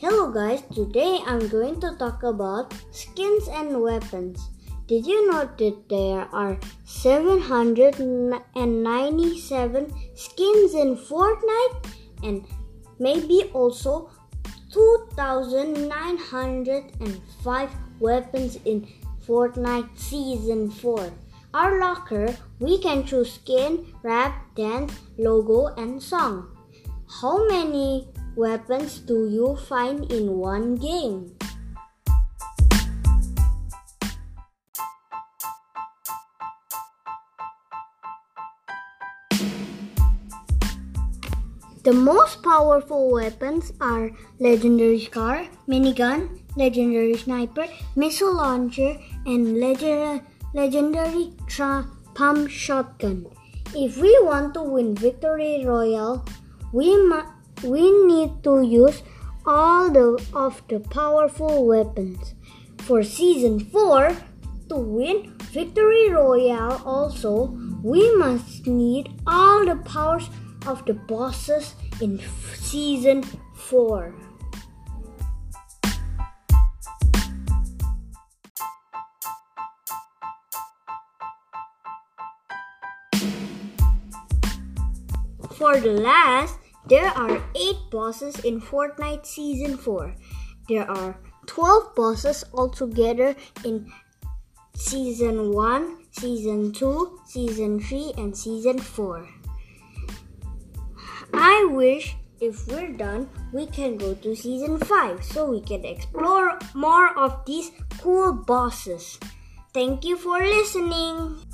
Hello guys, today I'm going to talk about skins and weapons. Did you know that there are 797 skins in Fortnite and maybe also 2905 weapons in Fortnite Season 4? Our locker, we can choose skin, wrap, dance, logo, and song. How many weapons do you find in one game? The most powerful weapons are Legendary Scar, Minigun, Legendary Sniper, Missile Launcher, and Legendary, legendary tra- Pump Shotgun. If we want to win Victory Royale, we must we need to use all the, of the powerful weapons. For season 4, to win Victory Royale also, we must need all the powers of the bosses in season 4. For the last, there are 8 bosses in Fortnite Season 4. There are 12 bosses altogether in Season 1, Season 2, Season 3, and Season 4. I wish if we're done, we can go to Season 5 so we can explore more of these cool bosses. Thank you for listening.